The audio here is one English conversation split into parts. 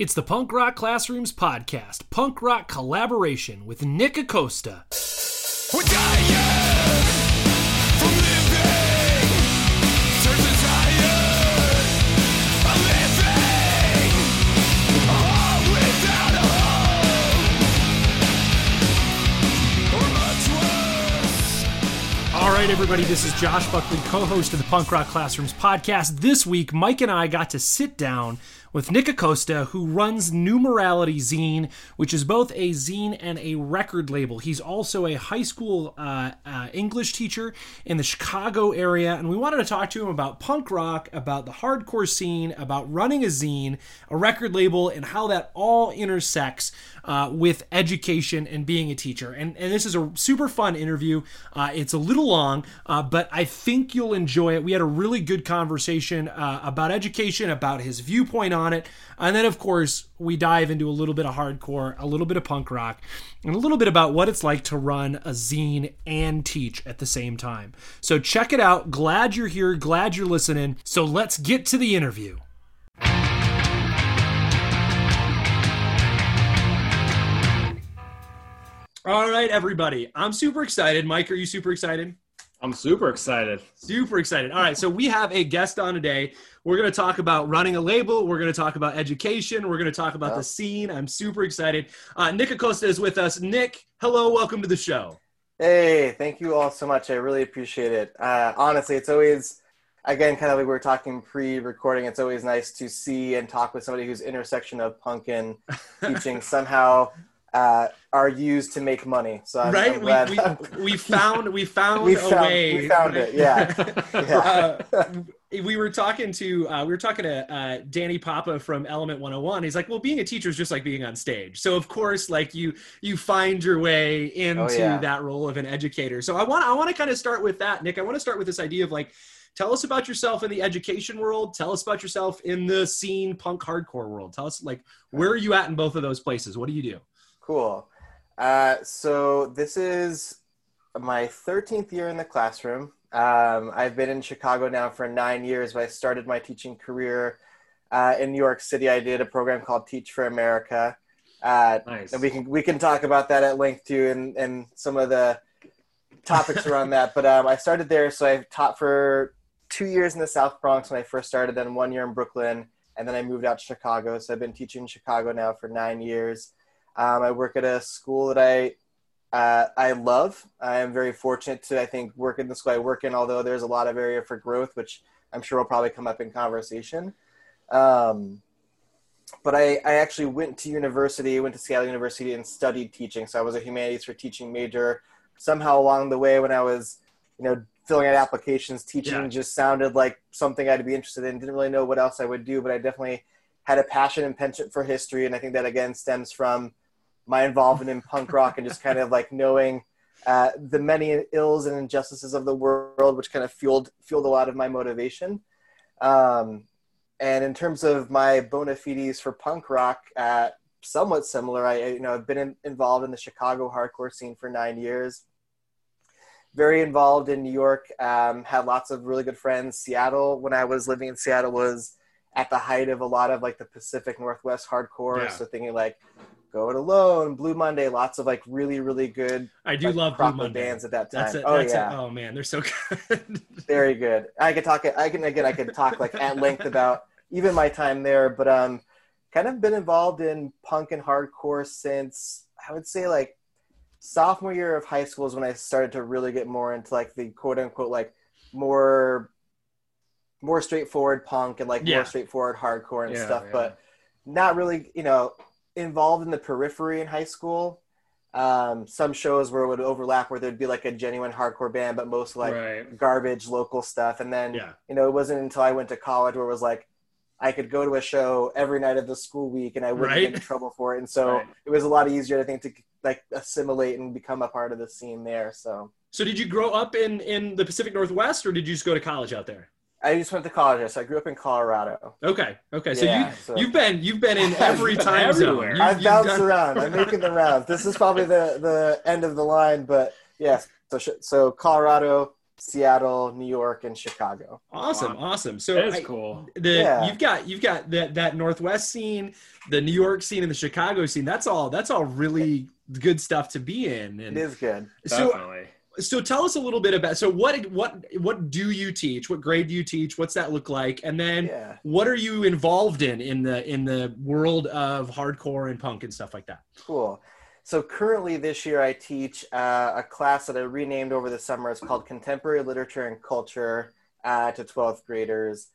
It's the Punk Rock Classrooms podcast, punk rock collaboration with Nick Acosta. We're dying from living. Turns us tired of living. A heart without a hope. Or much worse. All right, everybody, this is Josh Buckley, co host of the Punk Rock Classrooms podcast. This week, Mike and I got to sit down with Nick Acosta, who runs New Morality Zine, which is both a zine and a record label. He's also a high school uh, uh, English teacher in the Chicago area, and we wanted to talk to him about punk rock, about the hardcore scene, about running a zine, a record label, and how that all intersects uh, with education and being a teacher. And, and this is a super fun interview. Uh, it's a little long, uh, but I think you'll enjoy it. We had a really good conversation uh, about education, about his viewpoint on it. And then, of course, we dive into a little bit of hardcore, a little bit of punk rock, and a little bit about what it's like to run a zine and teach at the same time. So check it out. Glad you're here. Glad you're listening. So let's get to the interview. All right, everybody. I'm super excited. Mike, are you super excited? I'm super excited. Super excited. All right, so we have a guest on today. We're going to talk about running a label. We're going to talk about education. We're going to talk about the scene. I'm super excited. Uh, Nick Acosta is with us. Nick, hello. Welcome to the show. Hey, thank you all so much. I really appreciate it. Uh, honestly, it's always, again, kind of like we were talking pre-recording. It's always nice to see and talk with somebody whose intersection of punk and teaching somehow uh, are used to make money. So I'm, right? I'm we, we, we found we found we a found, way. we found it. Yeah, yeah. uh, we were talking to uh, we were talking to uh, Danny Papa from Element 101. He's like, "Well, being a teacher is just like being on stage." So of course, like you you find your way into Oh, yeah. that role of an educator. So I want I want to kind of start with that, Nick. I want to start with this idea of like. Tell us about yourself in the education world. Tell us about yourself in the scene punk hardcore world. Tell us like where are you at in both of those places? What do you do? Cool. Uh, so this is my 13th year in the classroom. Um, I've been in Chicago now for nine years, but I started my teaching career uh, in New York City. I did a program called Teach for America. Uh, Nice. and we can we can talk about that at length too, and and some of the topics around that. But um, I started there, so I taught for two years in the South Bronx when I first started, then one year in Brooklyn, and then I moved out to Chicago. So I've been teaching in Chicago now for nine years. Um, I work at a school that I uh, I love. I am very fortunate to I think work in the school I work in, although there's a lot of area for growth, which I'm sure will probably come up in conversation. Um, but I, I actually went to university, went to Seattle University and studied teaching. So I was a humanities for teaching major. Somehow along the way, when I was, you know, filling out applications, teaching Yeah. just sounded like something I'd be interested in. Didn't really know what else I would do, but I definitely had a passion and penchant for history. And I think that again stems from my involvement in punk rock and just kind of like knowing uh, the many ills and injustices of the world, which kind of fueled fueled a lot of my motivation. Um, and in terms of my bona fides for punk rock, uh, somewhat similar. I you know I've been in, involved in the Chicago hardcore scene for nine years. Very involved in New York. Um, had lots of really good friends. Seattle, when I was living in Seattle, was at the height of a lot of like the Pacific Northwest hardcore. Yeah. So thinking like Go It Alone, Blue Monday, lots of like really really good I do like, love Blue Monday. bands at that time. That's it. Oh That's yeah, it. Oh man, they're so good. very good. I could talk. I can again. I could talk like at length about even my time there, but um, kind of been involved in punk and hardcore since I would say like sophomore year of high school is when I started to really get more into like the quote unquote like more more straightforward punk and like Yeah. more straightforward hardcore and Yeah, stuff, yeah. but not really you know involved in the periphery in high school. Um, some shows where it would overlap where there'd be like a genuine hardcore band, but most like right. garbage local stuff. And then, Yeah. you know, it wasn't until I went to college where it was like, I could go to a show every night of the school week and I wouldn't Right. get in trouble for it. And so Right. it was a lot easier, I think, to like assimilate and become a part of the scene there. So so did you grow up in in the Pacific Northwest, or did you just go to college out there? I just went to college. So I grew up in Colorado. Okay. Okay. So Yeah, you so- you've been you've been in every time everywhere. zone. I've bounced done- around. I'm making the rounds. This is probably the, the end of the line, but yes. So, so Colorado, Seattle, New York, and Chicago. Awesome, Wow. awesome. So That is cool. the Yeah. you've got you've got that that Northwest scene, the New York scene, and the Chicago scene. That's all. That's all really good stuff to be in. It And is good. so Definitely. So tell us a little bit about so what what what do you teach what grade do you teach what's that look like and then Yeah. what are you involved in in the in the world of hardcore and punk and stuff like that Cool. So currently this year I teach uh, a class that I renamed over the summer. It's called Contemporary Literature and Culture uh, to 12th graders.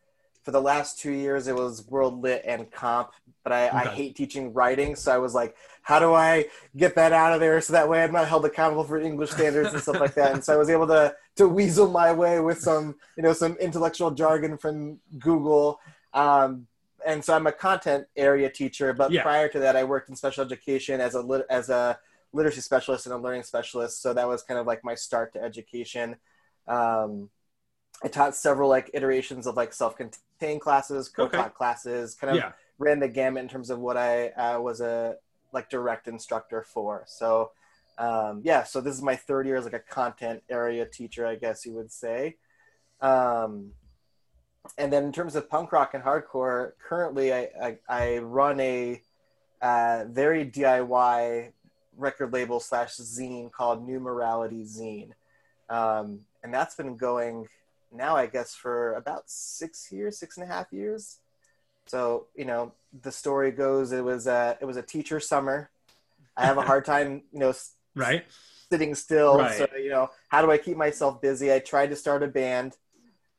For the last two years, it was World Lit and Comp, but I, I hate teaching writing. So I was like, how do I get that out of there so that way I'm not held accountable for English standards and stuff like that. And so I was able to to weasel my way with some you know some intellectual jargon from Google. Um, and so I'm a content area teacher, but Yeah. prior to that, I worked in special education as a lit- as a literacy specialist and a learning specialist. So that was kind of like my start to education. Um, I taught several like iterations of like self-contained classes, co-taught Okay. classes, kind of yeah ran the gamut in terms of what I uh, was a like direct instructor for. So um, yeah, so this is my third year as like a content area teacher, I guess you would say. Um, and then in terms of punk rock and hardcore, currently I, I, I run a uh, very DIY record label slash zine called New Morality Zine. Um, and that's been going now, I guess, for about six years, six and a half years. So, you know, the story goes, it was a, it was a teacher summer. I have a hard time, you know, right sitting still. Right. So, you know, how do I keep myself busy? I tried to start a band.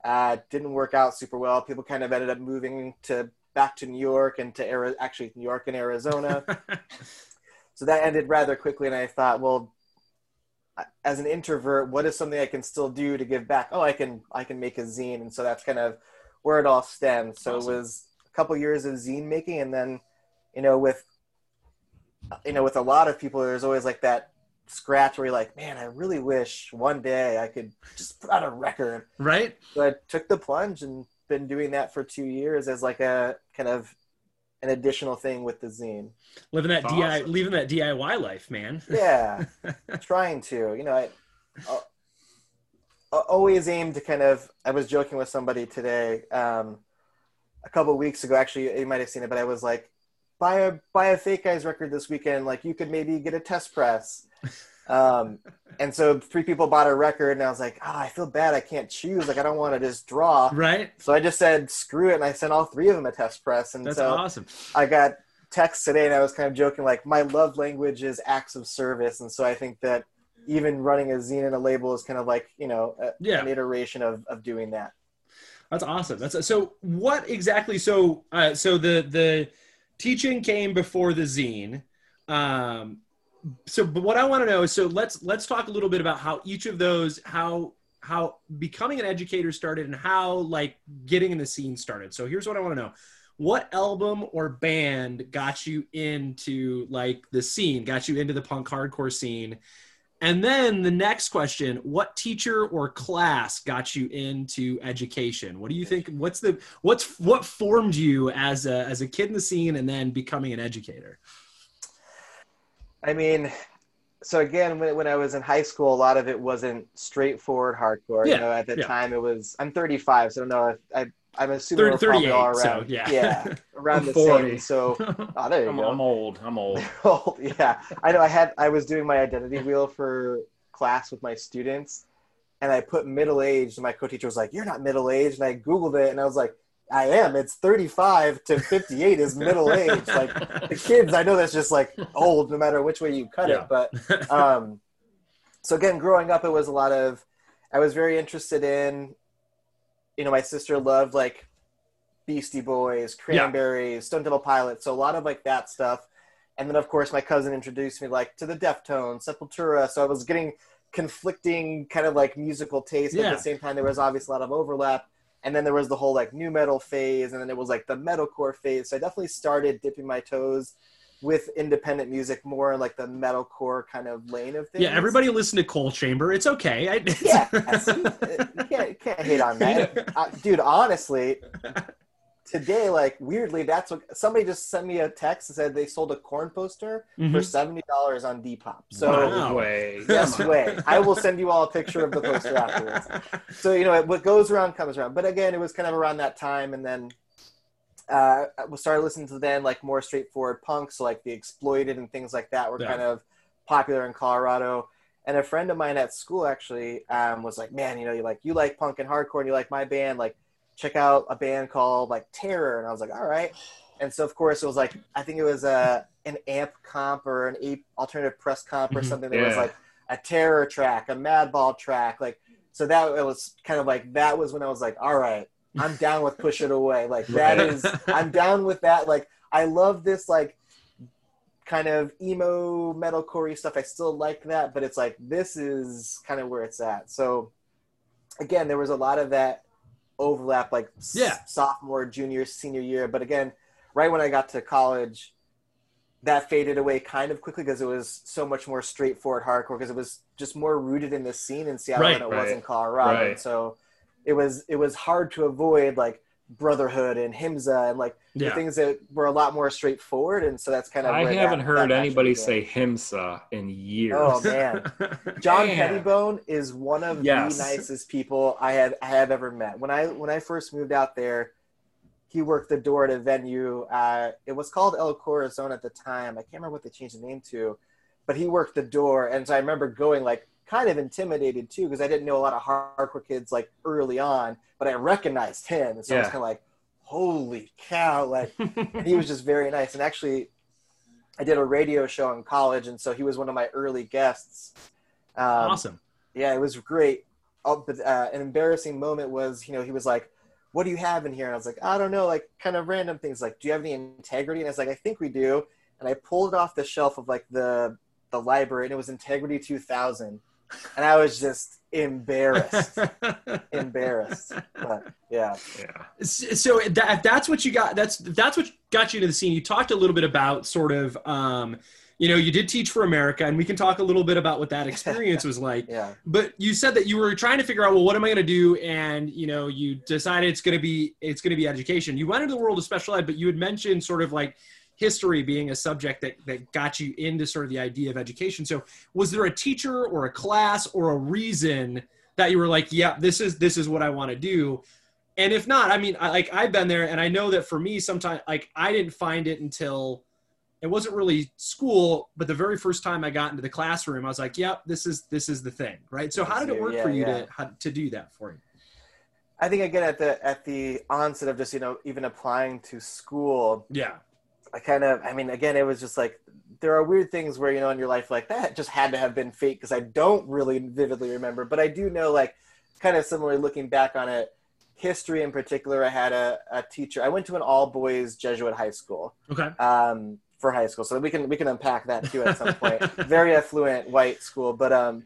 Uh, didn't work out super well. People kind of ended up moving to back to New York and to Ari- actually New York and Arizona. so that ended rather quickly. And I thought, well, as an introvert, what is something I can still do to give back? Oh, I can, I can make a zine. And so that's kind of where it all stems. So Awesome. it was a couple years of zine making. And then, you know, with, you know, with a lot of people, there's always like that scratch where you're like, man, I really wish one day I could just put out a record. right So I took the plunge and been doing that for two years as like a kind of an additional thing with the zine. living that That's di awesome. living that diy life man Yeah, trying to. You know, I, I I always aim to kind of. I was joking with somebody today, um, a couple of weeks ago. Actually, you might have seen it, but I was like, buy a buy a Fake Guys record this weekend. Like, you could maybe get a test press. Um, and so three people bought a record, and I was like, ah, I feel bad. I can't choose. Like, I don't want to just draw. right So I just said, screw it, and I sent all three of them a test press. And that's so awesome I got texts today, and I was kind of joking, like my love language is acts of service, and so I think that even running a zine and a label is kind of like you know a, Yeah. an iteration of of doing that. That's awesome. That's so. What exactly? So, uh, so the the teaching came before the zine. Um, so, but what I want to know is, so let's let's talk a little bit about how each of those, how how becoming an educator started, and how like getting in the scene started. So, here's what I want to know: What album or band got you into like the scene? Got you into the punk hardcore scene? And then the next question, what teacher or class got you into education? What do you think what's the what's what formed you as a as a kid in the scene and then becoming an educator? I mean, so again, when, when I was in high school, a lot of it wasn't straightforward hardcore. Yeah, You know, at the yeah. time it was. I'm 35, so I don't know. If, I I'm assuming we're 30, probably 38, all so around. yeah. around I'm the 40. same. So, oh, there you I'm, go. I'm old. I'm old. old. Yeah, I know. I had I was doing my identity wheel for class with my students, and I put middle aged. And my co-teacher was like, "You're not middle aged," and I googled it, and I was like, "I am. It's 35 to 58 is middle age." Like the kids, I know that's just like old, no matter which way you cut Yeah. it. But um, so again, growing up, it was a lot of. I was very interested in. You know, my sister loved like Beastie Boys, Cranberries, Stone Temple Pilots, so a lot of like that stuff. And then of course my cousin introduced me like to the Deftones, Sepultura. So I was getting conflicting kind of like musical taste. But at the same time, there was obviously a lot of overlap. And then there was the whole like nu metal phase, and then it was like the metalcore phase. So I definitely started dipping my toes with independent music more in like the metalcore kind of lane of things. yeah, everybody listen to Coal Chamber. It's okay. I, Yeah, see, can't, can't hate on that, uh, dude. Honestly, today, like weirdly, that's what somebody just sent me a text and said they sold a Korn poster for Mhm. seventy dollars on Depop. So Wow. No way. yes, way. I will send you all a picture of the poster afterwards. So you know, what goes around comes around. But again, it was kind of around that time, and then uh, we started listening to then like more straightforward punk, so like the Exploited and things like that were Yeah. kind of popular in Colorado. And a friend of mine at school actually um, was like, "Man, you know, you like you like punk and hardcore, and you like my band, like check out a band called like Terror." And I was like, "All right." And so of course it was like I think it was a an amp comp or an ape alternative press comp or Mhm. something that was like a terror track, a madball track, like so that it was kind of like that was when I was like, all right, I'm down with push it away. Like that Right. is I'm down with that. Like I love this like kind of emo metalcore stuff. I still like that, but it's like this is kind of where it's at. So again, there was a lot of that overlap like s- Yeah. sophomore, junior, senior year, but again, right when I got to college that faded away kind of quickly because it was so much more straightforward hardcore because it was just more rooted in the scene in Seattle Right, than it was in Colorado. right. And so it was it was hard to avoid like Brotherhood and Himsa and like the Yeah. things that were a lot more straightforward. And so that's kind of I where haven't that- heard that anybody naturally say Himsa in years. Oh man, John Man. Pettibone is one of Yes. the nicest people I have I have ever met. When I when I first moved out there, he worked the door at a venue. Uh, it was called El Corazon at the time. I can't remember what they changed the name to, but he worked the door, and so I remember going like kind of intimidated too because I didn't know a lot of hardcore kids like early on, but I recognized him, and so I was kind of like, "Holy cow!" Like he was just very nice. And actually, I did a radio show in college, and so he was one of my early guests. Um, awesome. Yeah, it was great. Oh, but uh, an embarrassing moment was, you know, he was like, "What do you have in here?" And I was like, "I don't know, like kind of random things. Like, do you have any integrity?" And I was like, "I think we do." And I pulled it off the shelf of like the the library, and it was Integrity 2000, and I was just embarrassed, embarrassed. But yeah, Yeah. so that, that's what you got that's that's what got you into the scene you talked a little bit about sort of um you know you did teach for america and we can talk a little bit about what that experience was like. Yeah, but you said that you were trying to figure out well what am i going to do? And you know you decided it's going to be it's going to be education. You went into the world of special ed but you had mentioned sort of like history being a subject that that got you into sort of the idea of education. So was there a teacher or a class or a reason that you were like yeah this is this is what i want to do? And if not i mean I, like i've been there and i know that for me sometimes like i didn't find it until it wasn't really school but the very first time i got into the classroom i was like yep this is this is the thing right? So how did it work Yeah, for you yeah. to how, to do that for you? I think again at the at the onset of just you know even applying to school, yeah I kind of, I mean, again, it was just like there are weird things where you know in your life like that just had to have been fate because I don't really vividly remember, but I do know like kind of similarly looking back on it, history in particular. I had a, a teacher. I went to an all boys Jesuit high school okay um, for high school, so we can we can unpack that too at some point. Very affluent white school, but um,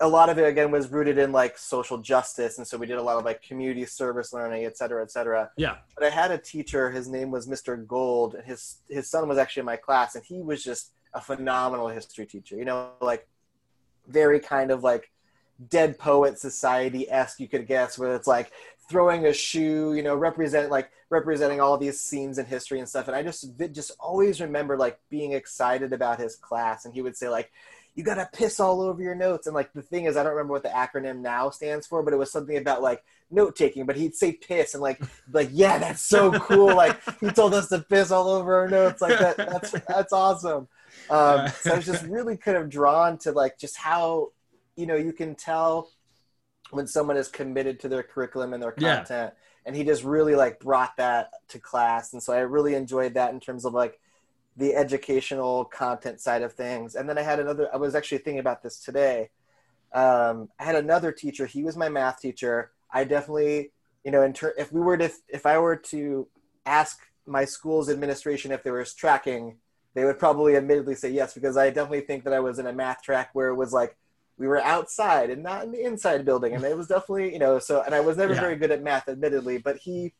a lot of it again was rooted in like social justice, and so we did a lot of like community service learning, et cetera, et cetera yeah but I had a teacher. His name was Mr. Gold, and his his son was actually in my class, and he was just a phenomenal history teacher. You know, like very kind of like Dead Poet Society esque, you could guess, where it's like throwing a shoe, you know, represent like representing all these scenes in history and stuff. And I just just always remember like being excited about his class, and he would say like. You gotta piss all over your notes, and like the thing is, I don't remember what the acronym now stands for, but it was something about like note taking. But he'd say piss, and like like yeah that's so cool. Like he told us to piss all over our notes. Like that that's that's awesome. Um, so i was just really kind of drawn to like just how you know you can tell when someone is committed to their curriculum and their Yeah. content. And he just really like brought that to class. And so i really enjoyed that in terms of like the educational content side of things. And then i had another i was actually thinking about this today. Um, i had another teacher. He was my math teacher. I definitely you know in ter- if we were to if i were to ask my school's administration if there was tracking they would probably admittedly say yes because i definitely think that i was in a math track where it was like we were outside and not in the inside building. And it was definitely you know so and i was never Yeah. very good at math admittedly but he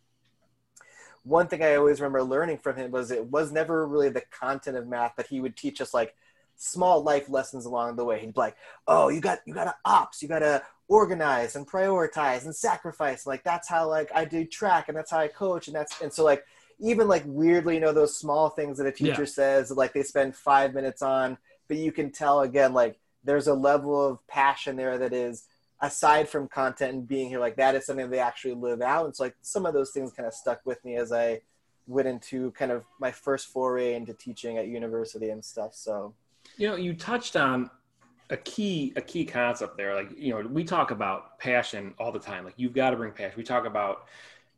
one thing i always remember learning from him was it was never really the content of math but he would teach us like small life lessons along the way. He'd be like, "Oh, you got you got to ops, you got to organize and prioritize and sacrifice. Like that's how like I do track and that's how I coach and that's and so like even like weirdly, you know, those small things that a teacher Yeah. says like they spend five minutes on, but you can tell again like there's a level of passion there that is aside from content and being here like that is something they actually live out and so like some of those things kind of stuck with me as i went into kind of my first foray into teaching at university and stuff so You know, you touched on a key a key concept there. Like, you know, we talk about passion all the time. Like, you've got to bring passion. We talk about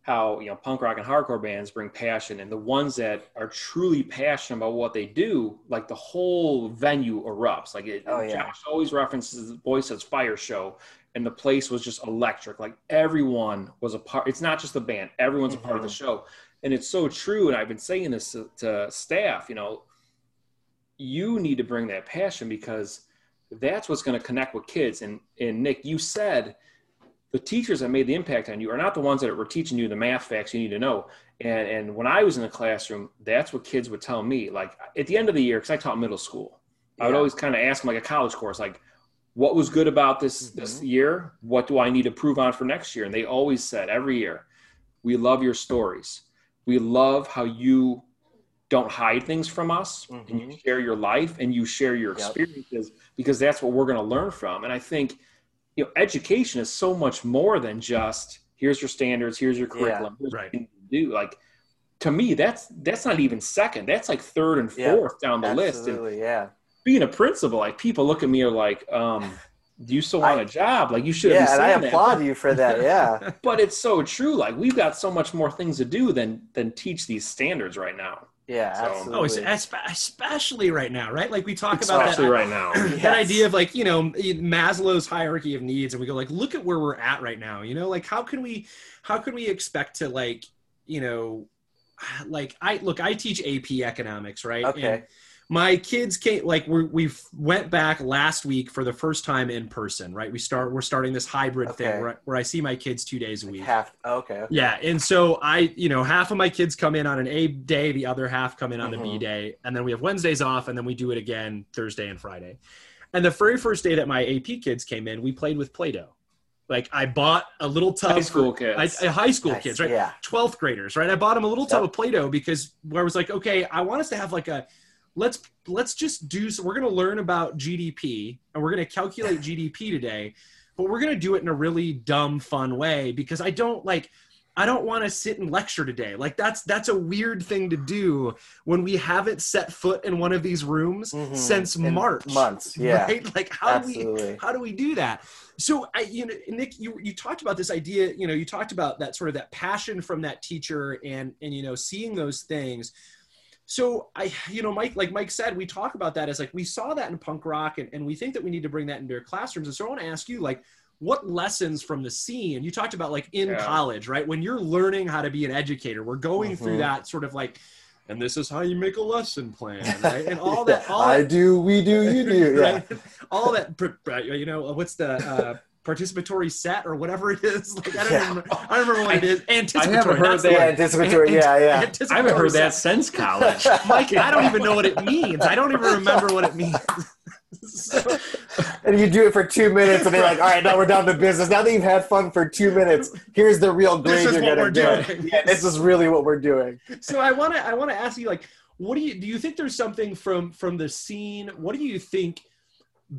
how you know punk rock and hardcore bands bring passion, and the ones that are truly passionate about what they do, like the whole venue erupts. Like, it, Oh, yeah. Josh always references the Boysetsfire show, and the place was just electric. Like everyone was a part. It's not just the band; everyone's a part of the mm-hmm. show, and it's so true. And I've been saying this to, to staff. You know, you need to bring that passion because that's what's going to connect with kids. And and Nick, you said the teachers that made the impact on you are not the ones that were teaching you the math facts you need to know. And and when I was in the classroom, that's what kids would tell me. Like at the end of the year, because I taught middle school, I would always kind of ask them like a college course, like, what was good about this mm-hmm. this year? What do I need to prove on for next year? And they always said every year, we love your stories. We love how you don't hide things from us and you mm-hmm. share your life and you share your Yep. experiences because that's what we're going to learn from. And I think, you know, education is so much more than just here's your standards, here's your curriculum, here's right. what you do. Like to me, that's that's not even second. That's like third and Yeah, fourth down the list. And absolutely yeah being a principal, like people look at me are like, um, do you still want I- a job? Like you should have yeah and i saying that. applaud you for that yeah But it's so true. Like we've got so much more things to do than than teach these standards right now. yeah So- absolutely Oh, especially right now, right? Like we talk about Especially right now. that Yes. idea of like you know Maslow's hierarchy of needs, and we go like, look at where we're at right now. You know, like how can we, how can we expect to like, you know, like I look, I teach AP economics, right? okay And my kids came like we we went back last week for the first time in person, right? We start we're starting this hybrid Okay. thing where, where I see my kids two days a week. half okay Yeah, and so I, you know, half of my kids come in on an A day, the other half come in on a B Mhm. day, and then we have Wednesdays off, and then we do it again Thursday and Friday. And the very first day that my AP kids came in, we played with Play-Doh. Like I bought a little tub. High school for, kids. I, I- high school Nice, kids, right? yeah 12th graders, right? I bought them a little tub Yep. of Play-Doh because where I was like, okay, I want us to have like a let's let's just do so we're going to learn about GDP and we're going to calculate GDP today, but we're going to do it in a really dumb fun way because I don't like I don't want to sit and lecture today. Like that's that's a weird thing to do when we haven't set foot in one of these rooms Mhm. since In March. months yeah Right? Like how do we how do we do that so i you know nick you you talked about this idea you know you talked about that sort of that passion from that teacher and and you know seeing those things so i you know mike like mike said we talk about that as like we saw that in punk rock and, and we think that we need to bring that into our classrooms and so i want to ask you like what lessons from the scene you talked about like in Yeah. college right when you're learning how to be an educator we're going through Mhm. that sort of like and this is how you make a lesson plan right and all that all i that, do we do you do yeah right? All that, you know, what's the uh, participatory set or whatever it is? Like I don't, Yeah. remember, I don't remember what it is. Anticipatory. heard that's the that. anticipatory yeah yeah Anticipatory I haven't heard that since college. Mike, I don't even know what it means. I don't even remember what it means. So- and you do it for two minutes, and they're like, "All right, now we're down to business. Now that you've had fun for two minutes, here's the real grade you're gonna get. Yeah, this is really what we're doing. so I want to I want to ask you like what do you do you think there's something from from the scene what do you think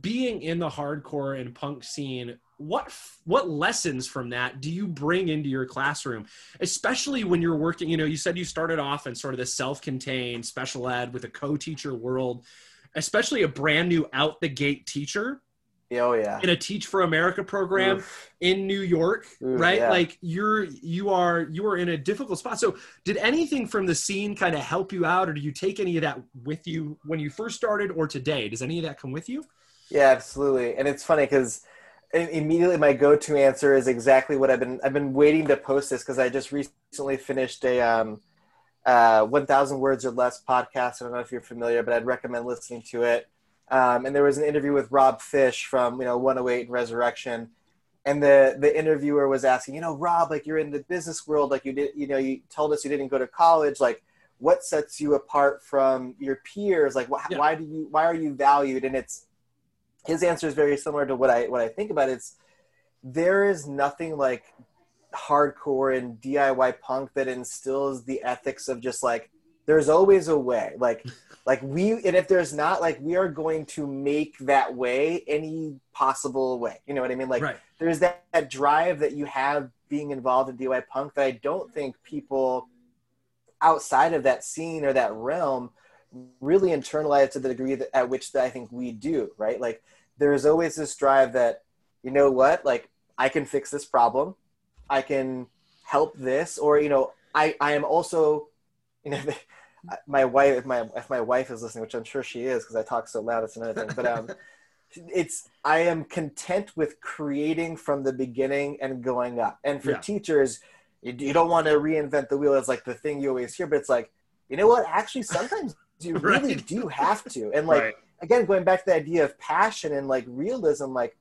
being in the hardcore and punk scene what what lessons from that do you bring into your classroom especially when you're working you know you said you started off in sort of the self-contained special ed with a co-teacher world especially a brand new out the gate teacher Oh yeah. in a teach for america program Oof. in New York, Ooh, right? yeah. Like you're you are you are in a difficult spot. So did anything from the scene kind of help you out, or do you take any of that with you when you first started or today? Does any of that come with you? Yeah, absolutely. And it's funny because immediately my go-to answer is exactly what I've been. I've been waiting to post this because I just recently finished a um, uh, 1,000 words or less podcast. I don't know if you're familiar, but I'd recommend listening to it. Um, and there was an interview with Rob Fish from you know 108 and Resurrection, and the the interviewer was asking, you know, Rob, like you're in the business world, like you did, you know, you told us you didn't go to college, like what sets you apart from your peers like wh- Yeah. why do you why are you valued and it's his answer is very similar to what i what i think about it's there is nothing like hardcore and diy punk that instills the ethics of just like there's always a way. Like like we and if there's not like we are going to make that way any possible way. You know what i mean? Like right. there's that, that drive that you have being involved in DIY punk that I don't think people outside of that scene or that realm really internalize to the degree that, at which that I think we do, right? Like there's always this drive that, you know what, like I can fix this problem, I can help this, or you know, I I am also, you know, my wife if my if my wife is listening, which I'm sure she is because I talk so loud, it's another thing, but um. it's i am content with creating from the beginning and going up and for Yeah. teachers you, you don't want to reinvent the wheel as like the thing you always hear but it's like you know what actually sometimes you really Right. do have to and like right. again going back to the idea of passion and like realism like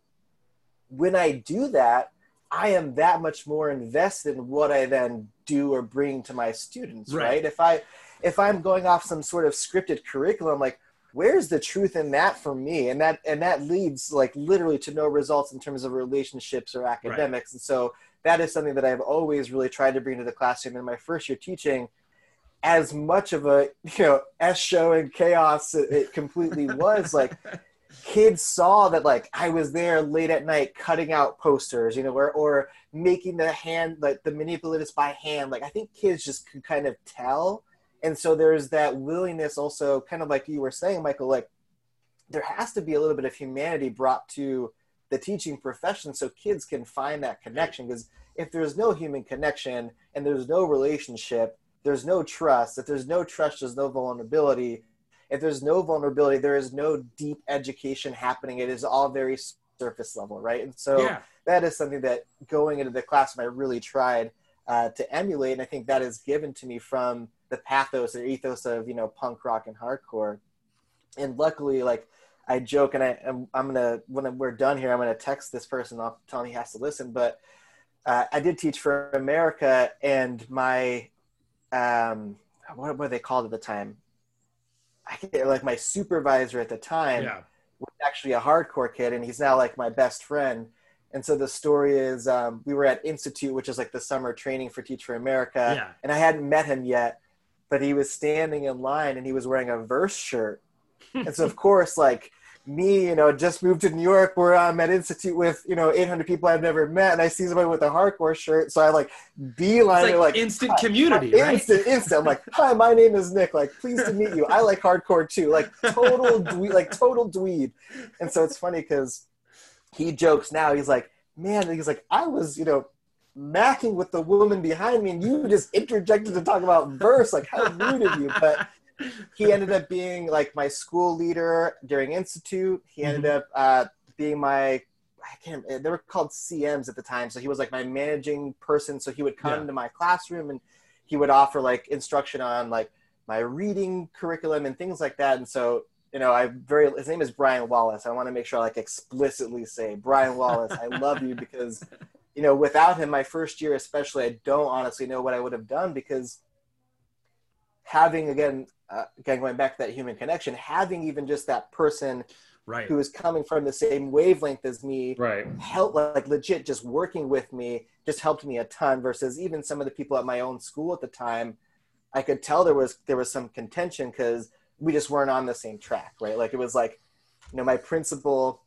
when i do that i am that much more invested in what i then do or bring to my students Right. right, if i if i'm going off some sort of scripted curriculum like where's the truth in that for me and that and that leads like literally to no results in terms of relationships or academics and so that is something that i've always really tried to bring to the classroom in my first year teaching as much of a you know s show and chaos it, it completely was like kids saw that like i was there late at night cutting out posters you know or, or making the hand like the manipulatives by hand. Like i think kids just could kind of tell. And so there's that willingness also kind of like you were saying michael like there has to be a little bit of humanity brought to the teaching profession so kids can find that connection. Because if there's no human connection and there's no relationship there's no trust if there's no trust there's no vulnerability if there's no vulnerability there is no deep education happening it is all very surface level right and so yeah. that is something that going into the classroom I really tried uh, to emulate, and I think that is given to me from the pathos or ethos of you know punk rock and hardcore. And luckily, like I joke, and I I'm, I'm gonna when we're done here, I'm gonna text this person off, tell him he has to listen. But uh, I did teach for America, and my um, what were they called at the time? I like my supervisor at the time Yeah. was actually a hardcore kid, and he's now like my best friend. And so the story is, um, we were at Institute, which is like the summer training for Teach for America, Yeah. and I hadn't met him yet, but he was standing in line and he was wearing a verse shirt, and so of course, like me, you know, just moved to New York where I'm at Institute with you know 800 people I've never met, and I see somebody with a hardcore shirt, so I like beeline It's like, like instant hi- community, right? Instant, instant. I'm like, hi, my name is Nick. Like, pleased to meet you. I like hardcore too. Like, total dweeb, like total dweeb. And so it's funny because he jokes now. He's like, man, he's like, I was, you know, macking with the woman behind me, and you just interjected to talk about verse. Like, how rude of you. But he ended up being like my school leader during institute. He ended up uh, being my I can't. They were called CMs at the time, so he was like my managing person. So he would come Yeah. to my classroom and he would offer like instruction on like my reading curriculum and things like that. And so you know, I very his name is Brian Wallace. I want to make sure I like explicitly say Brian Wallace. I love you because you know without him, my first year especially, I don't honestly know what I would have done because having again uh, again going back to that human connection having even just that person Right. who is coming from the same wavelength as me Right. help like legit just working with me just helped me a ton versus even some of the people at my own school at the time i could tell there was there was some contention because we just weren't on the same track right like it was like you know my principal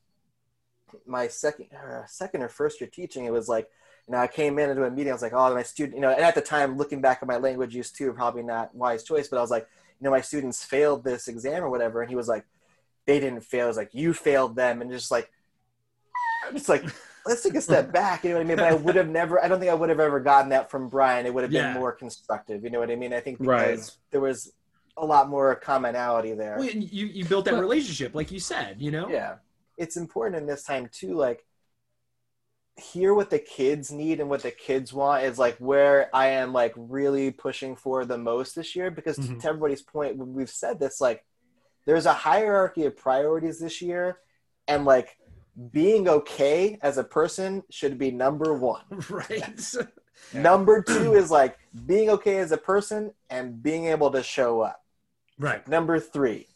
my second uh, second or first year teaching it was like you know i came in into a meeting i was like oh my student you know and at the time looking back at my language use too probably not wise choice but i was like you know my students failed this exam or whatever and he was like they didn't fail. It was like you failed them, and just like, it's like let's take a step back. You know what I mean? But I would have never. I don't think I would have ever gotten that from Brian. It would have been Yeah. more constructive. You know what I mean? I think because Right. there was a lot more commonality there. Well, you you built that But- relationship, like you said. You know. Yeah, it's important in this time too. Like, hear what the kids need and what the kids want is like where I am like really pushing for the most this year. Because to- Mhm. to everybody's point, when we've said this, like, there's a hierarchy of priorities this year, and like being okay as a person should be number one. Right. Number two is like being okay as a person and being able to show up. Right. Number three,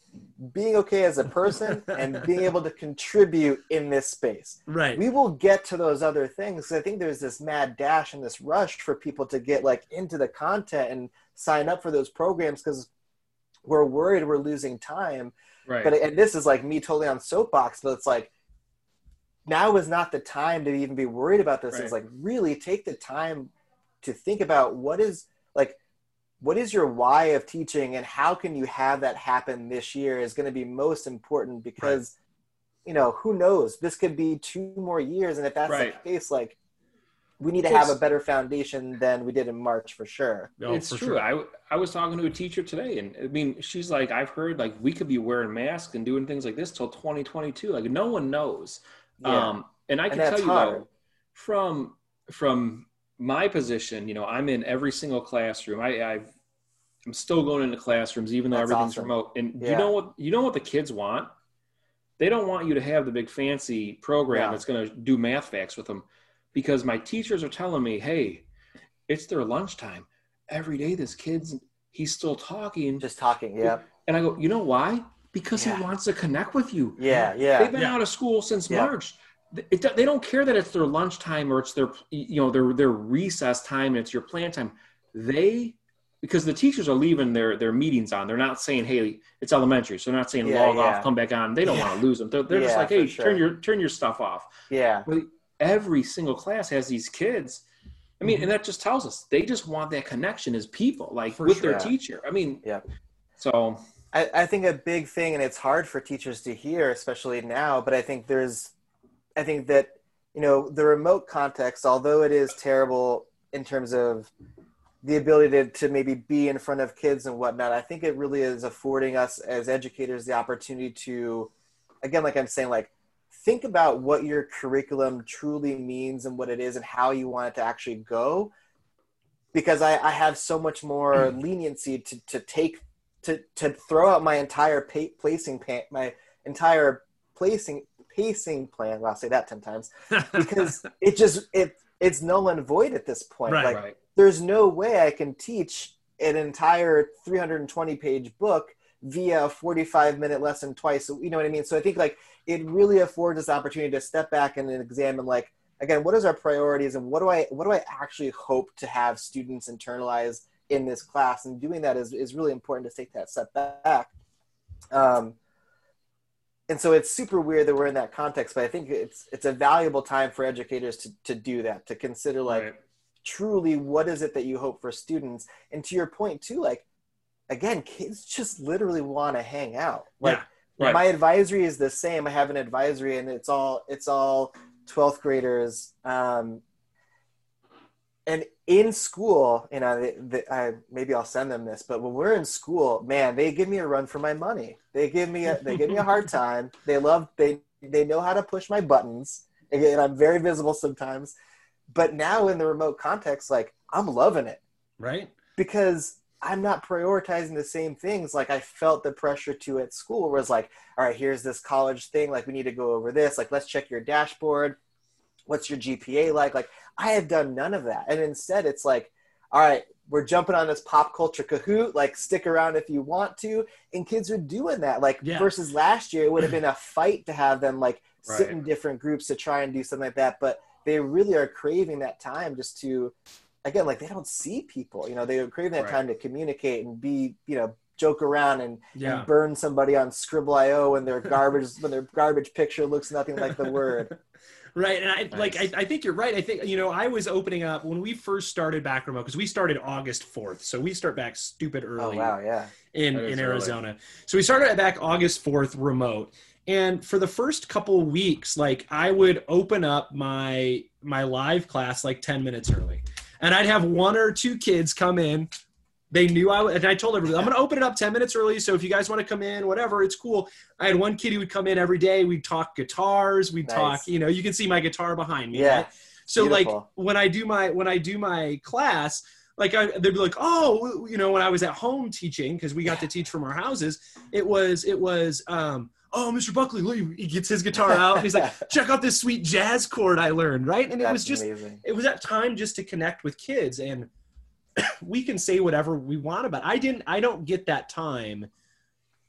being okay as a person and being able to contribute in this space. Right. We will get to those other things. I think there's this mad dash and this rush for people to get like into the content and sign up for those programs because we're worried we're losing time. Right. But and this is like me totally on soapbox, but it's like now is not the time to even be worried about this. It's like really take the time to think about what is like what is your why of teaching and how can you have that happen this year is going to be most important because you know who knows this could be two more years and if that's Right. the case like we need to have a better foundation than we did in march for sure Oh, it's for true. sure. I I was talking to a teacher today, and I mean, she's like, I've heard like we could be wearing masks and doing things like this till 2022. Like no one knows. Yeah. Um, and I can that's tell you hard. though, from from my position, you know, I'm in every single classroom. I I've I'm still going into classrooms, even though That's everything's awesome. remote. And you know what? You know what the kids want? They don't want you to have the big fancy program Yeah. that's going to do math facts with them, because my teachers are telling me, "Hey, it's their lunchtime every day. This kid's he's still talking." just talking yeah and I go, "You know why? Because Yeah. he wants to connect with you." yeah yeah They've been Yeah. out of school since Yeah. March. It, they don't care that it's their lunchtime or it's their you know their their recess time and it's your plan time. They because the teachers are leaving their their meetings on. They're not saying, "Hey, it's elementary," so they're not saying Yeah, log yeah. off, come back on. They don't Yeah. want to lose them. They're, they're just like, "Hey, sure. turn your turn your stuff off." yeah But every single class has these kids. I mean, mm-hmm. and that just tells us they just want that connection as people, like For with sure. their teacher. I mean, Yeah. So I, I think a big thing, and it's hard for teachers to hear, especially now, but I think there's, I think that, you know, the remote context, although it is terrible in terms of the ability to, to maybe be in front of kids and whatnot, I think it really is affording us as educators the opportunity to, again, like I'm saying, like, think about what your curriculum truly means and what it is and how you want it to actually go. Because I, I have so much more mm-hmm. leniency to, to take to to throw out my entire pa- placing pa- my entire placing pacing plan. Well, I'll say that ten times because it just it it's null and void at this point. Right, like right, there's no way I can teach an entire 320 page book via a 45 minute lesson twice. You know what I mean? So I think like it really affords us the opportunity to step back and examine like again what is our priorities and what do I what do I actually hope to have students internalize in this class and doing that is, is really important to take that step back. Um, and so it's super weird that we're in that context, but I think it's it's a valuable time for educators to, to do that, to consider like right. truly what is it that you hope for students and to your point too like again kids just literally want to hang out like Yeah. Right. my advisory is the same i have an advisory and it's all it's all 12th graders um, and in school you know they, I, maybe i'll send them this but when we're in school man they give me a run for my money. They give me a they give me a hard time. They love they they know how to push my buttons. And i'm very visible sometimes. But now in the remote context like i'm loving it. Right? because i'm not prioritizing the same things. Like i felt the pressure to at school where it's like all right here's this college thing. Like we need to go over this. Like let's check your dashboard. What's your gpa like? Like i have done none of that and instead it's like all right we're jumping on this pop culture kahoot like stick around if you want to and kids are doing that like Yeah. versus last year it would have been a fight to have them like sit Right. in different groups to try and do something like that but they really are craving that time just to again like they don't see people you know they are craving that Right. time to communicate and be you know joke around and, Yeah. and burn somebody on skribbl.io when their garbage when their garbage picture looks nothing like the word Right, and I like I, I think you're right. I think you know I was opening up when we first started back remote because we started August fourth, so we start back stupid early oh early wow yeah in That is in early. Arizona. So we started back August fourth remote, and for the first couple of weeks, like I would open up my my live class like ten minutes early, and I'd have one or two kids come in. They knew I was and I told everybody I'm going to open it up ten minutes early. So if you guys want to come in, whatever, it's cool. I had one kid who would come in every day. We'd talk guitars. We'd Nice. talk. You know, you can see my guitar behind me. Yeah. right? So like when I do my when I do my class, like I, they'd be like, oh, you know, when I was at home teaching because we got to teach from our houses, it was it was, um, oh, Mr. Buckley, look, he gets his guitar out and he's like, check out this sweet jazz chord I learned, right? And it was just amazing. it was that time just to connect with kids and we can say whatever we want about it. I didn't I don't get that time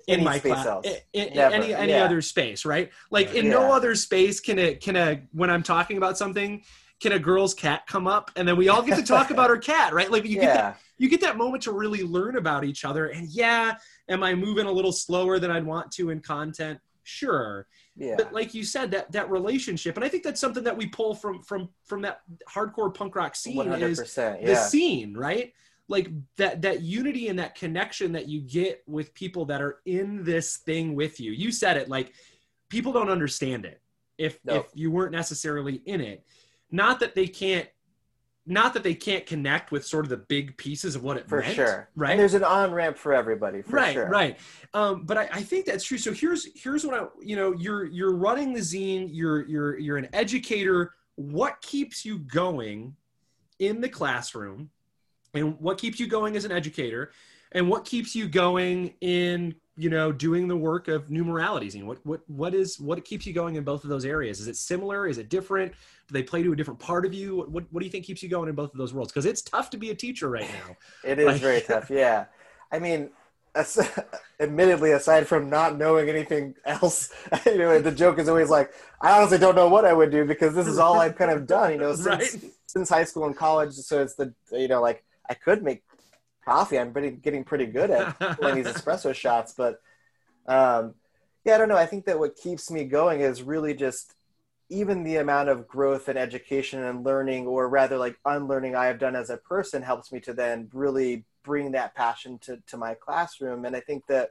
in Any my space class in, in any any Yeah. other space, right? Like in no other space can a can a when I'm talking about something can a girl's cat come up and then we all get to talk about her cat, right? Like you get that you get that moment to really learn about each other. And yeah, am I moving a little slower than I'd want to in content? Sure. Yeah, But like you said, that that relationship, and I think that's something that we pull from from from that hardcore punk rock scene is percent. the Yeah, scene, right? Like that that unity and that connection that you get with people that are in this thing with you. You said it like people don't understand it if No. if you weren't necessarily in it. Not that they can't not that they can't connect with sort of the big pieces of what it for meant, sure. right? And there's an on ramp for everybody. For right sure. right um, but I, I think that's true so here's here's what i you know you're you're running the zine you're you're you're an educator what keeps you going in the classroom and what keeps you going as an educator and what keeps you going in you know doing the work of New Morality Zine what what what is what keeps you going in both of those areas is it similar is it different do they play to a different part of you what what do you think keeps you going in both of those worlds because it's tough to be a teacher right now It is Like- very tough. Yeah, I mean, as, admittedly, aside from not knowing anything else, you know, the joke is always like, I honestly don't know what I would do because this is all I've kind of done, you know, since Right. since high school and college. So it's the you know, like I could make coffee. I'm pretty getting pretty good at pulling these espresso shots, but um, yeah, I don't know. I think that what keeps me going is really just even the amount of growth and education and learning, or rather like unlearning I have done as a person helps me to then really bring that passion to, to my classroom. And I think that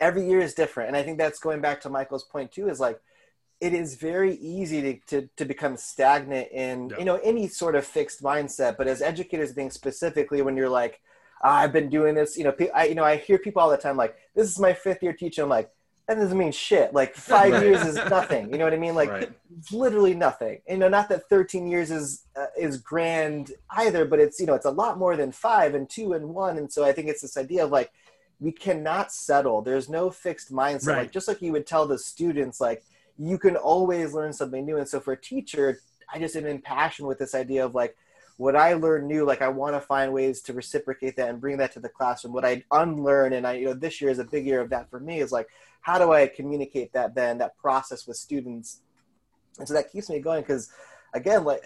every year is different. And I think that's going back to Michael's point too, is like, it is very easy to, to, to become stagnant in, Yeah. you know, any sort of fixed mindset. But as educators, think specifically when you're like, "Ah, I've been doing this, you know, I, you know, I hear people all the time like, this is my fifth year teaching. I'm like, that doesn't mean shit. Like five Right. years is nothing. You know what I mean? Like Right. literally nothing. You know, not that 13 years is uh, is grand either, but it's you know it's a lot more than five and two and one. And so I think it's this idea of like we cannot settle. There's no fixed mindset. Right. Like just like you would tell the students, like you can always learn something new. And so for a teacher, I just am impassioned with this idea of like what I learn new, like I want to find ways to reciprocate that and bring that to the classroom. What I unlearn, and I, you know, this year is a big year of that for me, is like, how do I communicate that then, that process with students? And so that keeps me going because, again, like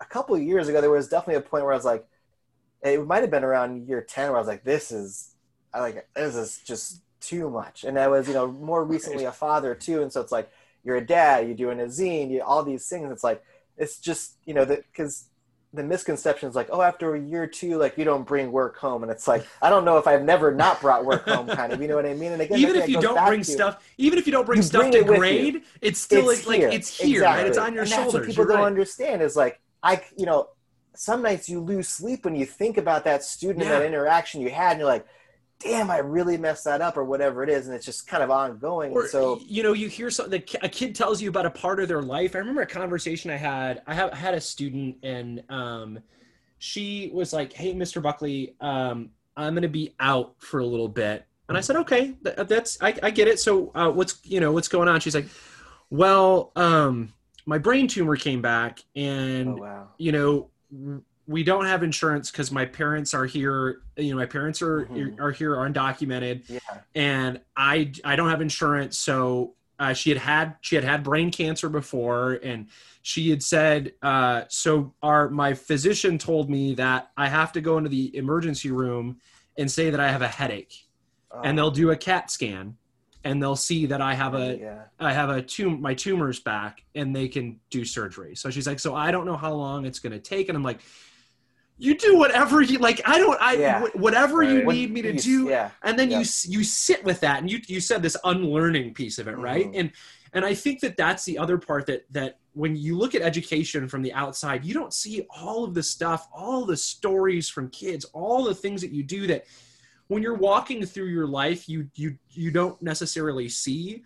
a couple of years ago, there was definitely a point where I was like, it might have been around year 10 where I was like, this is, I like, this is just too much. And I was, you know, more recently a father too. And so it's like, you're a dad, you're doing a zine, you all these things. It's like, it's just, you know, because the misconception is like, oh, after a year or two, like you don't bring work home, and it's like I don't know if I've never not brought work home, kind of. You know what I mean? And again, even if you don't bring to- stuff even if you don't bring You stuff bring to you. grade it's still it's like it's here right it's Exactly. on your and that's what people You're don't right. understand is like I, you know, some nights you lose sleep when you think about that student Yeah. and that interaction you had, and you're like, damn, I really messed that up, or whatever it is, and it's just kind of ongoing. or so you know you hear something a kid tells you about a part of their life. I remember a conversation i had i have I had a student and um she was like hey mr buckley um i'm gonna be out for a little bit. And i said okay th- that's i, I get it. So uh, what's you know what's going on? She's like well um my brain tumor came back and oh wow, you know we don't have insurance because my parents are here you know my parents are Mhm. are here are undocumented yeah, and i i don't have insurance so uh, she had had she had had brain cancer before and she had said uh, so our my physician told me that i have to go into the emergency room and say that i have a headache and they'll do a cat scan and they'll see that i have Oh, a yeah, I have a tum my tumor's back and they can do surgery. So she's like, so I don't know how long it's going to take. And I'm like, you do whatever you like. I don't, I, Yeah. wh- whatever you Right. What need me to do. yeah, And then you, you sit with that and you, you said this unlearning piece of it. Right. Mhm. And, and I think that that's the other part that, that when you look at education from the outside, you don't see all of the stuff, all the stories from kids, all the things that you do that when you're walking through your life, you, you, you don't necessarily see,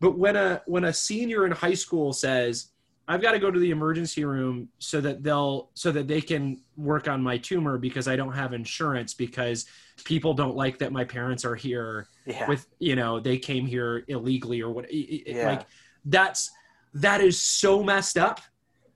but when a when a senior in high school says I've got to go to the emergency room so that they'll so that they can work on my tumor because I don't have insurance because people don't like that my parents are here Yeah. with you know they came here illegally or what it- it- Yeah. like that's that is so messed up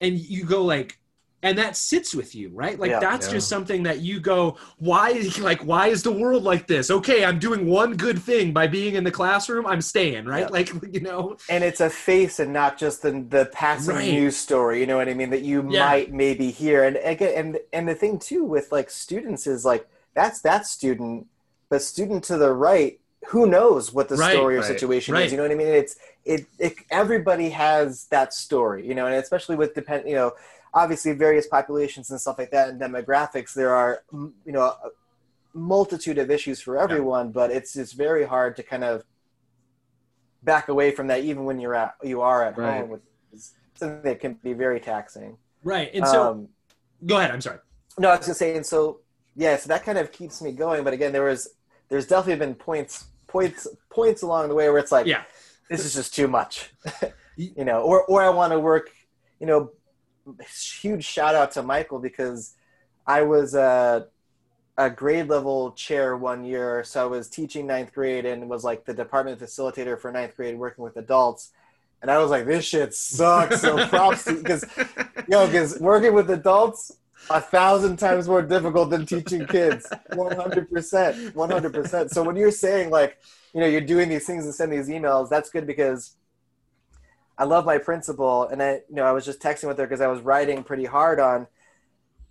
and you go like and that sits with you right like Yeah. that's Yeah. just something that you go why like why is the world like this okay i'm doing one good thing by being in the classroom i'm staying right Yeah. like you know and it's a face and not just the the passing Right. news story. You know what I mean? That you Yeah. might maybe hear. And again, and and the thing too with like students is like that's that student, but student to the right, who knows what the Right, story or right, situation right. is? You know what I mean? It's it, it everybody has that story. You know, and especially with depend you know. Obviously, various populations and stuff like that, and demographics. There are, you know, a multitude of issues for everyone, but it's it's very hard to kind of back away from that even when you're at you are at Right. home with something that can be very taxing right and so um, go ahead i'm sorry no i was gonna say and so yeah so that kind of keeps me going but again there was there's definitely been points points points along the way where it's like yeah this is just too much you know or or i want to work you know huge shout out to michael because i was a, a grade level chair one year. So i was teaching ninth grade and was like the department facilitator for ninth grade working with adults. And i was like this shit sucks. So props to because yo, because working with adults a thousand times more difficult than teaching kids. 100% 100% so when you're saying like you know you're doing these things and send these emails that's good because i love my principal and i you know i was just texting with her because i was writing pretty hard on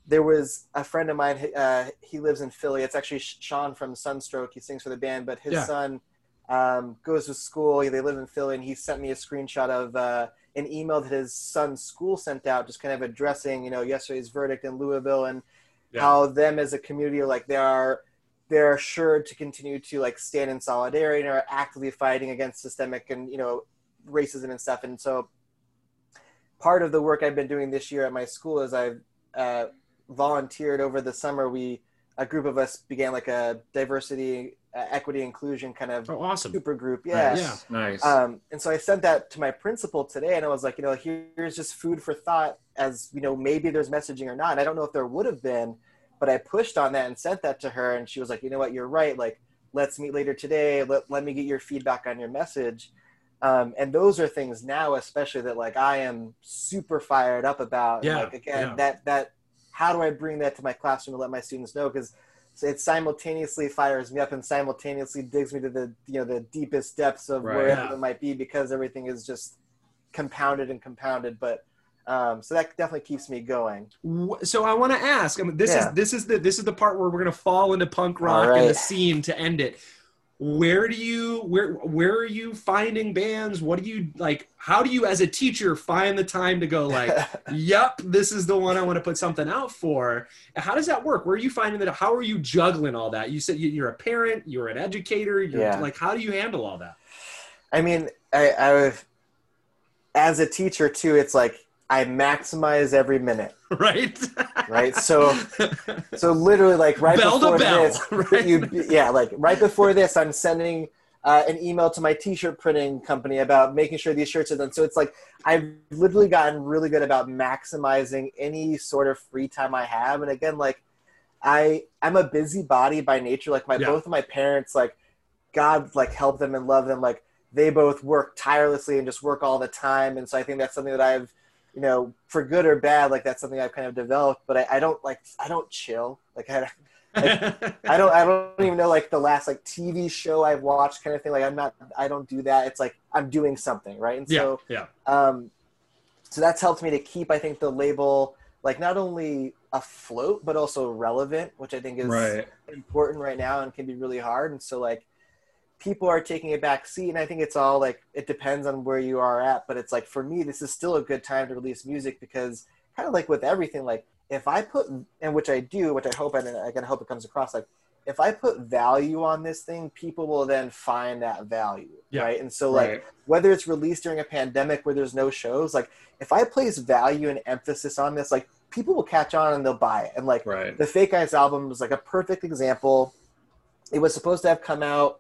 there was a friend of mine uh, he lives in philly it's actually sean from sunstroke he sings for the band but his Yeah. son um, goes to school they live in philly and he sent me a screenshot of uh, an email that his son's school sent out just kind of addressing you know yesterday's verdict in louisville and Yeah. how them as a community are like they are they're sure to continue to like stand in solidarity and are actively fighting against systemic and you know racism and stuff and so part of the work i've been doing this year at my school is i've uh, volunteered over the summer we a group of us began like a diversity uh, equity inclusion kind of oh awesome super group yeah Yeah. Nice. um, and so I sent that to my principal today, and I was like, you know, here's just food for thought. As you know, maybe there's messaging or not. And I don't know if there would have been, but I pushed on that and sent that to her, and she was like, you know what, you're right. Like, let's meet later today. Let let me get your feedback on your message. Um, and those are things now, especially that like I am super fired up about. Yeah, Like again, yeah. that that how do I bring that to my classroom and let my students know? Because it simultaneously fires me up and simultaneously digs me to the you know the deepest depths of Right. wherever Yeah. it might be because everything is just compounded and compounded. But um, so that definitely keeps me going. So I want to ask. I mean, this Yeah. is this is the this is the part where we're gonna fall into punk rock All and the scene to end it. Where do you where where are you finding bands? What do you like? How do you, as a teacher, find the time to go like, "Yep, this is the one I want to put something out for"? How does that work? Where are you finding that? How are you juggling all that? You said you- you're a parent, you're an educator. You're Yeah. like, how do you handle all that? I mean, I, I as a teacher too, it's like I maximize every minute, right? right? So so literally like right Bell before bell, this, right? you yeah, like right before this, I'm sending uh, an email to my t-shirt printing company about making sure these shirts are done. So it's like I've literally gotten really good about maximizing any sort of free time I have. And again, like I I'm a busybody by nature. Like my Yeah. both of my parents, like God, like help them and love them. Like they both work tirelessly and just work all the time. And so I think that's something that I've you know, for good or bad, like that's something I've kind of developed. But I, I don't like I don't chill. Like I, I don't I don't even know like the last like TV show I've watched kind of thing. Like I'm not I don't do that. It's like I'm doing something, right? And yeah, so yeah. um so that's helped me to keep I think the label like not only afloat but also relevant, which I think is right. important right now and can be really hard. And so like people are taking a back seat and I think it's all like it depends on where you are at. But it's like for me this is still a good time to release music because kind of like with everything, like if I put and which I do, which I hope and I can hope it comes across like if I put value on this thing, people will then find that value. Yeah. Right. And so like right. whether it's released during a pandemic where there's no shows, like if I place value and emphasis on this, like people will catch on and they'll buy it. And like Right. the Fake Eyes album was like a perfect example. It was supposed to have come out.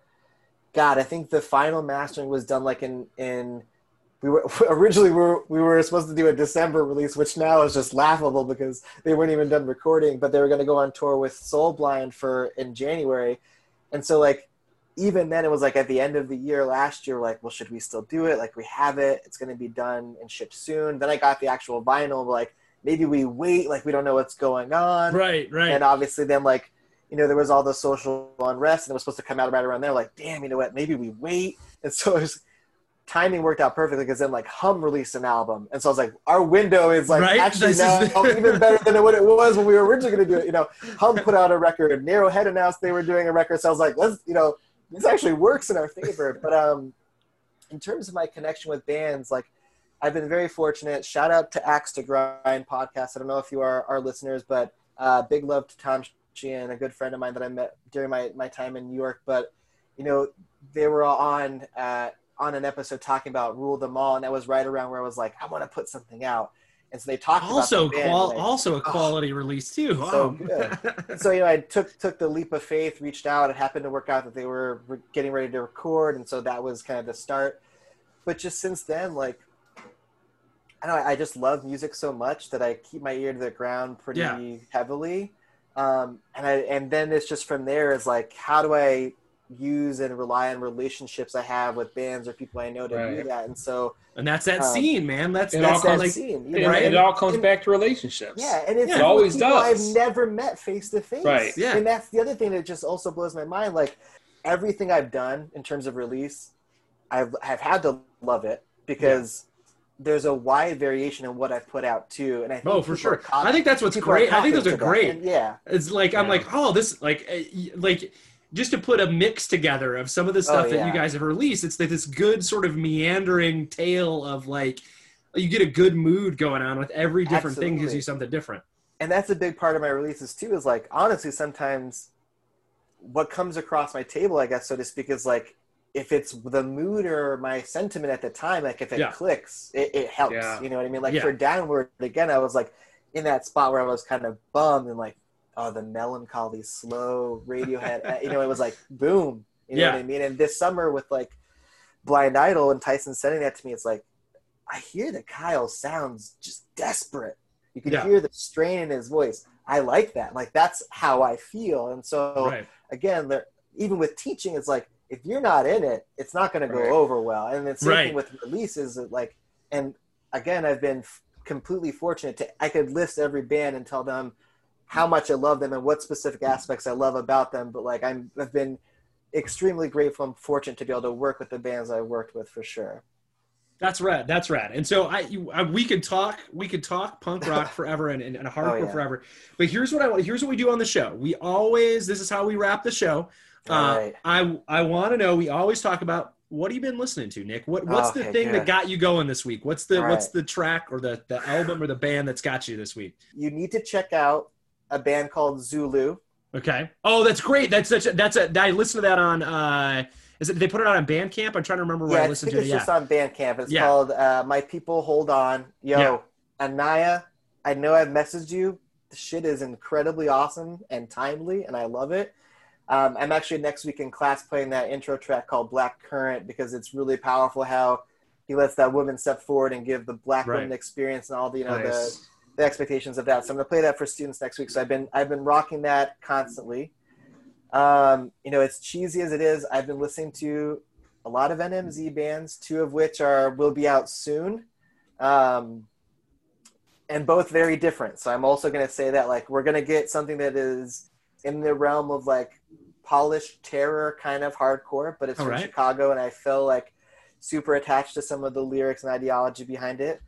God, I think the final mastering was done like in in we were originally we were, we were supposed to do a December release, which now is just laughable because they weren't even done recording, but they were going to go on tour with Soul Blind for in January, and so like even then it was like at the end of the year last year, like well should we still do it? Like we have it, it's going to be done and shipped soon. Then I got the actual vinyl, like maybe we wait, like we don't know what's going on, Right, right. and obviously then like you know there was all the social unrest and it was supposed to come out right around there like damn you know what? Maybe we wait. And so it was timing worked out perfectly because then like hum released an album. And so i was like our window is like Right? actually This now the- even better than what it was when we were originally going to do it you know. Hum put out a record. Narrowhead announced they were doing a record. So i was like let's you know this actually works in our favor. But um in terms of my connection with bands like I've been very fortunate. Shout out to Axe to Grind podcast. I don't know if you are our listeners, but uh, big love to Tom Sheehan, a good friend of mine that I met during my, my time in New York. But you know, they were on uh, on an episode talking about Rule Them All, and that was right around where I was like, I want to put something out. And so they talked also about qual- and I- also a quality release too. So Wow. so you know, I took took the leap of faith, reached out. It happened to work out that they were re- getting ready to record, and so that was kind of the start. But just since then, like I don't know, I just love music so much that I keep my ear to the ground pretty Yeah. heavily. Um, and I and then it's just from there is like how do I use and rely on relationships I have with bands or people I know to do that. And so and that's that Um, scene, man. That's it that's all that comes- like scene, you It, know, Right. it all comes and- back to relationships. Yeah, and it's It always does. I've never met face to face. Right. Yeah. And that's the other thing that just also blows my mind. Like everything I've done in terms of release, I've I've had to love it because there's a wide variation in what I've put out too. And I think Oh, for sure. I think that's what's great. I think those are great. And yeah. It's like I'm Yeah. like, oh, this like uh, like just to put a mix together of some of the stuff that Oh, yeah. you guys have released. It's like this good sort of meandering tale of like you get a good mood going on with every different thing gives you something different. and that's a big part of my releases too is like honestly sometimes what comes across my table i guess so to speak is like if it's the mood or my sentiment at the time like if it Yeah. clicks it, it helps Yeah. you know what i mean like Yeah. for downward again i was like in that spot where i was kind of bummed and like oh the melancholy slow radiohead uh, you know it was like boom you know what i mean and this summer with like blind idol and tyson sending that to me it's like i hear that kyle sounds just desperate you can hear the strain in his voice. I like that. Like that's how I feel. And so Right. again, there, even with teaching, it's like if you're not in it, it's not going to go Right. over well. And the same Right. thing with releases. Like, and again, I've been f- completely fortunate to I could list every band and tell them how much I love them and what specific aspects I love about them. But like I'm, I've been extremely grateful and fortunate to be able to work with the bands I worked with for sure. That's rad. That's rad. And so I, you, I we could talk, we could talk punk rock forever and, and, and hardcore Oh, yeah. forever. But here's what I want. Here's what we do on the show. We always, this is how we wrap the show. Uh, I, I want to know. We always talk about what have you been listening to, Nick? What, what's the thing that got you going this week? What's the, what's the track or the, the album or the band that's got you this week? You need to check out a band called Zulu. Okay. Oh, that's great. That's such a, that's a, I listened to that on, uh, is it, they put it out on Bandcamp? I'm trying to remember where yeah, I listened to it's it. Yeah. just on Bandcamp. It's Yeah. called uh, "My People Hold On." Yo, Yeah. Anaya, I know I've messaged you. The shit is incredibly awesome and timely, and I love it. Um, I'm actually next week in class playing that intro track called "Black Current" because it's really powerful how he lets that woman step forward and give the black Right. woman experience and all the you know the, Nice. the expectations of that. So I'm gonna play that for students next week. So I've been I've been rocking that constantly. Um, you know, as cheesy as it is, I've been listening to a lot of NMZ bands, two of which are will be out soon, um, and both very different. So I'm also gonna say that like we're gonna get something that is in the realm of like polished terror kind of hardcore, but it's All from right. Chicago, and I feel like super attached to some of the lyrics and ideology behind it.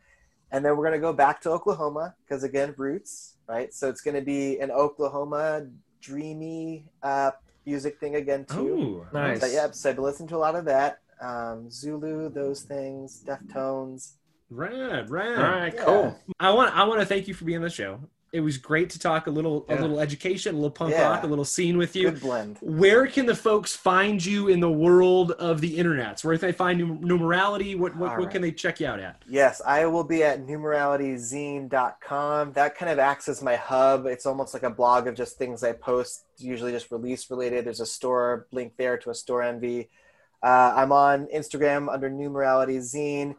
And then we're gonna go back to Oklahoma because again, roots, right? So it's gonna be an Oklahoma dreamy uh, music thing again too. Ooh, Nice. So, yeah, so I've been listening to a lot of that. Um, Zulu, those things, Deftones. Rad, rad. All right, Yeah. cool. I want I want to thank you for being on the show. It was great to talk a little a little education, a little punk Yeah. rock, a little scene with you. Good blend. Where can the folks find you in the world of the internets? Where can they find num- New Morality? What what, All what can they check you out at? Yes, I will be at newmoralityzine.com. That kind of acts as my hub. It's almost like a blog of just things I post, usually just release related. There's a store link there to a Storenvy. Uh, I'm on Instagram under newmoralityzine.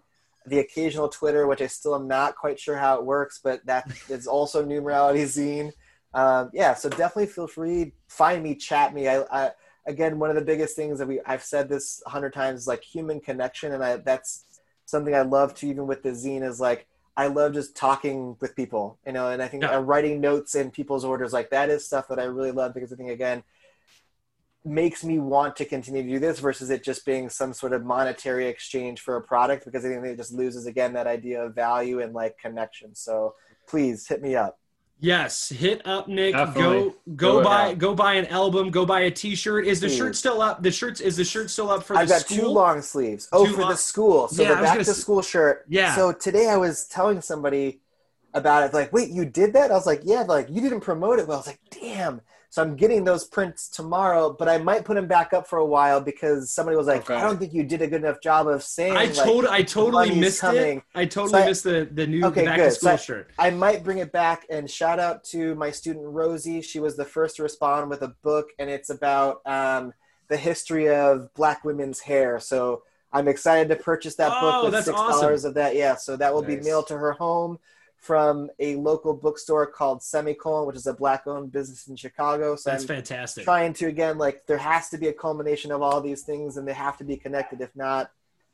The occasional Twitter, which I still am not quite sure how it works, but that is also New Morality Zine. Um, yeah, so definitely feel free, find me, chat me. I, I again, one of the biggest things that we I've said this a hundred times is like human connection, and I that's something I love to even with the zine is like I love just talking with people, you know, and I think Yeah. uh, writing notes in people's orders like that is stuff that I really love because I think again makes me want to continue to do this versus it just being some sort of monetary exchange for a product because I think it just loses again that idea of value and like connection. So please hit me up. Yes, hit up Nick. Definitely. Go go Do buy now. go buy an album. Go buy a T-shirt. Is the Please. shirt still up? The shirts is the shirt still up for I've the got school? two long sleeves. Oh, Two for long- the school. So Yeah, the back gonna... to school shirt. Yeah. So today I was telling somebody about it. Like, wait, you did that? I was like, yeah. Like, you didn't promote it well. I was like, damn. So I'm getting those prints tomorrow, but I might put them back up for a while because somebody was like, Okay. I don't think you did a good enough job of saying. I like, told I totally missed it. I totally So I- missed the the new Okay, back good. to school I- shirt. I might bring it back and shout out to my student Rosie. She was the first to respond with a book, and it's about um, the history of Black women's hair. So I'm excited to purchase that Oh, book with six dollars of that. Yeah, so that will be mailed to her home from a local bookstore called Semicolon, which is a black-owned business in Chicago. So That's I'm fantastic. trying to again like there has to be a culmination of all these things, and they have to be connected. If not,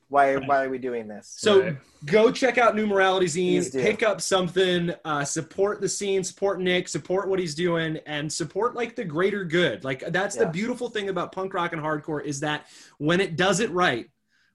why why are we doing this? So Right. go check out New Morality Zine, pick up something, uh, support the scene, support Nick, support what he's doing, and support like the greater good. Like that's the beautiful thing about punk rock and hardcore is that when it does it right,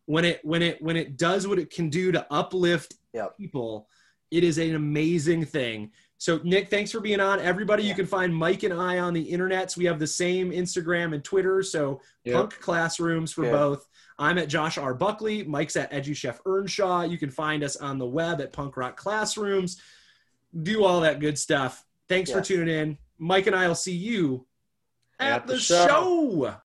when it when it when it does what it can do to uplift Yep. people, it is an amazing thing. So Nick, thanks for being on. Everybody, you can find Mike and I on the internets. We have the same Instagram and Twitter. So Yep. Punk Classrooms for Good. both. I'm at Josh R. Buckley. Mike's at EduChef Earnshaw. You can find us on the web at Punk Rock Classrooms. Do all that good stuff. Thanks for tuning in. Mike and I will see you at, At the the show. show.